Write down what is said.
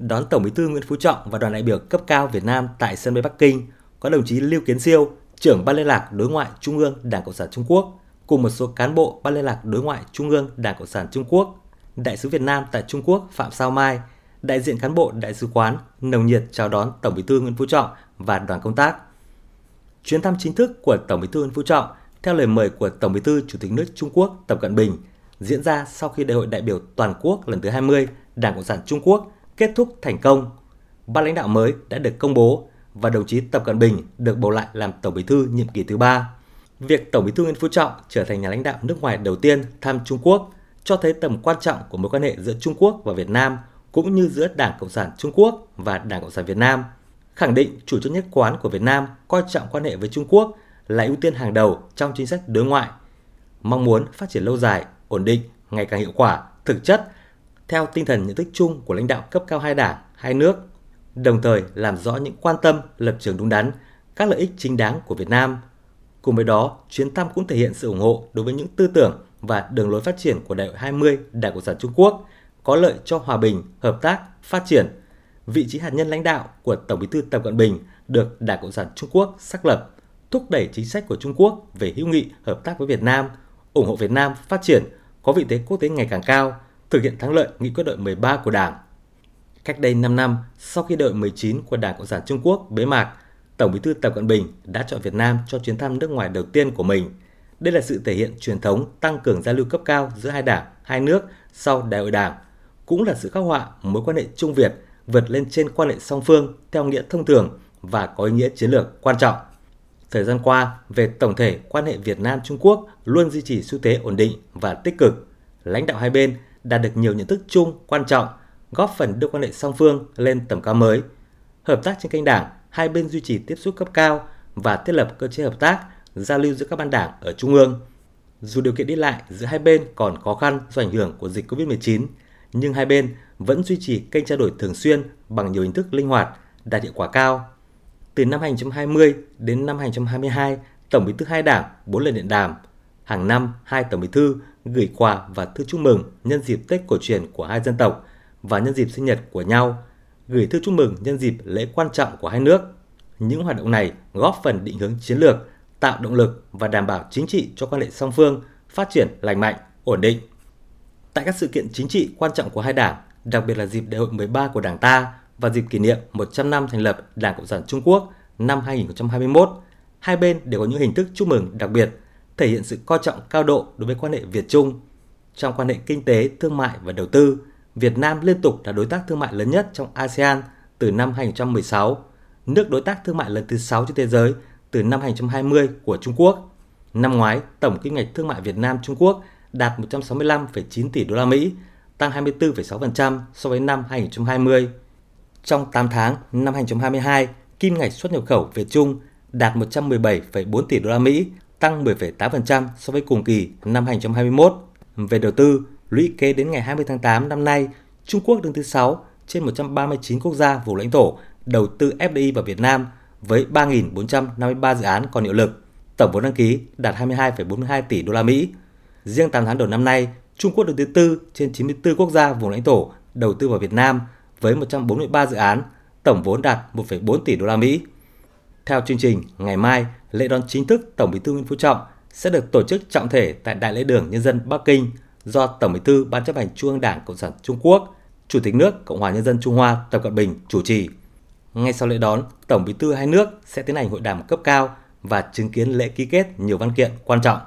đón Tổng Bí thư Nguyễn Phú Trọng và đoàn đại biểu cấp cao Việt Nam tại sân bay Bắc Kinh có đồng chí Lưu Kiến Siêu, trưởng Ban liên lạc đối ngoại Trung ương Đảng Cộng sản Trung Quốc, cùng một số cán bộ Ban liên lạc đối ngoại Trung ương Đảng Cộng sản Trung Quốc, đại sứ Việt Nam tại Trung Quốc Phạm Sao Mai, đại diện cán bộ đại sứ quán nồng nhiệt chào đón Tổng Bí thư Nguyễn Phú Trọng và đoàn công tác. Chuyến thăm chính thức của Tổng Bí thư Nguyễn Phú Trọng theo lời mời của Tổng Bí thư Chủ tịch nước Trung Quốc Tập Cận Bình diễn ra sau khi Đại hội đại biểu toàn quốc lần thứ 20 Đảng Cộng sản Trung Quốc kết thúc thành công. Ban lãnh đạo mới đã được công bố và đồng chí Tập Cận Bình được bầu lại làm Tổng Bí thư nhiệm kỳ thứ ba. Việc Tổng Bí thư Nguyễn Phú Trọng trở thành nhà lãnh đạo nước ngoài đầu tiên thăm Trung Quốc cho thấy tầm quan trọng của mối quan hệ giữa Trung Quốc và Việt Nam cũng như giữa Đảng Cộng sản Trung Quốc và Đảng Cộng sản Việt Nam, khẳng định chủ trương nhất quán của Việt Nam coi trọng quan hệ với Trung Quốc là ưu tiên hàng đầu trong chính sách đối ngoại, mong muốn phát triển lâu dài, ổn định, ngày càng hiệu quả, thực chất theo tinh thần nhận thức chung của lãnh đạo cấp cao hai đảng, hai nước, đồng thời làm rõ những quan tâm, lập trường đúng đắn, các lợi ích chính đáng của Việt Nam. Cùng với đó, chuyến thăm cũng thể hiện sự ủng hộ đối với những tư tưởng và đường lối phát triển của Đại hội 20 Đảng Cộng sản Trung Quốc có lợi cho hòa bình, hợp tác, phát triển. Vị trí hạt nhân lãnh đạo của Tổng Bí thư Tập Cận Bình được Đảng Cộng sản Trung Quốc xác lập, thúc đẩy chính sách của Trung Quốc về hữu nghị, hợp tác với Việt Nam, ủng hộ Việt Nam phát triển, có vị thế quốc tế ngày càng cao, thực hiện thắng lợi nghị quyết đội 13 của Đảng. Cách đây 5 năm, sau khi đội 19 của Đảng Cộng sản Trung Quốc bế mạc, Tổng Bí thư Tập Cận Bình đã chọn Việt Nam cho chuyến thăm nước ngoài đầu tiên của mình. Đây là sự thể hiện truyền thống tăng cường giao lưu cấp cao giữa hai đảng, hai nước sau đại hội đảng, cũng là sự khắc họa mối quan hệ Trung Việt vượt lên trên quan hệ song phương theo nghĩa thông thường và có ý nghĩa chiến lược quan trọng. Thời gian qua, về tổng thể quan hệ Việt Nam Trung Quốc luôn duy trì xu thế ổn định và tích cực. Lãnh đạo hai bên đạt được nhiều nhận thức chung quan trọng, góp phần đưa quan hệ song phương lên tầm cao mới. Hợp tác trên kênh đảng, hai bên duy trì tiếp xúc cấp cao và thiết lập cơ chế hợp tác, giao lưu giữa các ban đảng ở trung ương. Dù điều kiện đi lại giữa hai bên còn khó khăn do ảnh hưởng của dịch COVID-19, nhưng hai bên vẫn duy trì kênh trao đổi thường xuyên bằng nhiều hình thức linh hoạt, đạt hiệu quả cao. Từ năm 2020 đến năm 2022, Tổng Bí thư hai đảng 4 lần điện đàm. Hàng năm, hai Tổng Bí thư gửi quà và thư chúc mừng nhân dịp Tết cổ truyền của hai dân tộc và nhân dịp sinh nhật của nhau, gửi thư chúc mừng nhân dịp lễ quan trọng của hai nước. Những hoạt động này góp phần định hướng chiến lược, tạo động lực và đảm bảo chính trị cho quan hệ song phương phát triển lành mạnh, ổn định. Tại các sự kiện chính trị quan trọng của hai đảng, đặc biệt là dịp đại hội 13 của Đảng ta và dịp kỷ niệm 100 năm thành lập Đảng Cộng sản Trung Quốc năm 2021, hai bên đều có những hình thức chúc mừng đặc biệt thể hiện sự coi trọng cao độ đối với quan hệ Việt-Trung. Trong quan hệ kinh tế, thương mại và đầu tư, Việt Nam liên tục là đối tác thương mại lớn nhất trong ASEAN từ năm 2016, nước đối tác thương mại lần thứ 6 trên thế giới từ năm 2020 của Trung Quốc. Năm ngoái, tổng kim ngạch thương mại Việt Nam Trung Quốc đạt 165,9 tỷ đô la Mỹ, tăng 24,6% so với năm 2020. Trong 8 tháng năm 2022, kim ngạch xuất nhập khẩu Việt Trung đạt 117,4 tỷ đô la Mỹ, tăng 10,8% so với cùng kỳ năm 2021. Về đầu tư, lũy kế đến ngày 20 tháng 8 năm nay, Trung Quốc đứng thứ 6 trên 139 quốc gia vùng lãnh thổ đầu tư FDI vào Việt Nam với 3.453 dự án còn hiệu lực. Tổng vốn đăng ký đạt 22,42 tỷ đô la Mỹ. Riêng 8 tháng đầu năm nay, Trung Quốc đứng thứ tư trên 94 quốc gia vùng lãnh thổ đầu tư vào Việt Nam với 143 dự án, tổng vốn đạt 1,4 tỷ đô la Mỹ. Theo chương trình, ngày mai, lễ đón chính thức Tổng Bí thư Nguyễn Phú Trọng sẽ được tổ chức trọng thể tại Đại lễ đường Nhân dân Bắc Kinh do Tổng Bí thư Ban chấp hành Trung ương Đảng Cộng sản Trung Quốc, Chủ tịch nước Cộng hòa Nhân dân Trung Hoa Tập Cận Bình chủ trì. Ngay sau lễ đón, Tổng Bí thư hai nước sẽ tiến hành hội đàm cấp cao và chứng kiến lễ ký kết nhiều văn kiện quan trọng.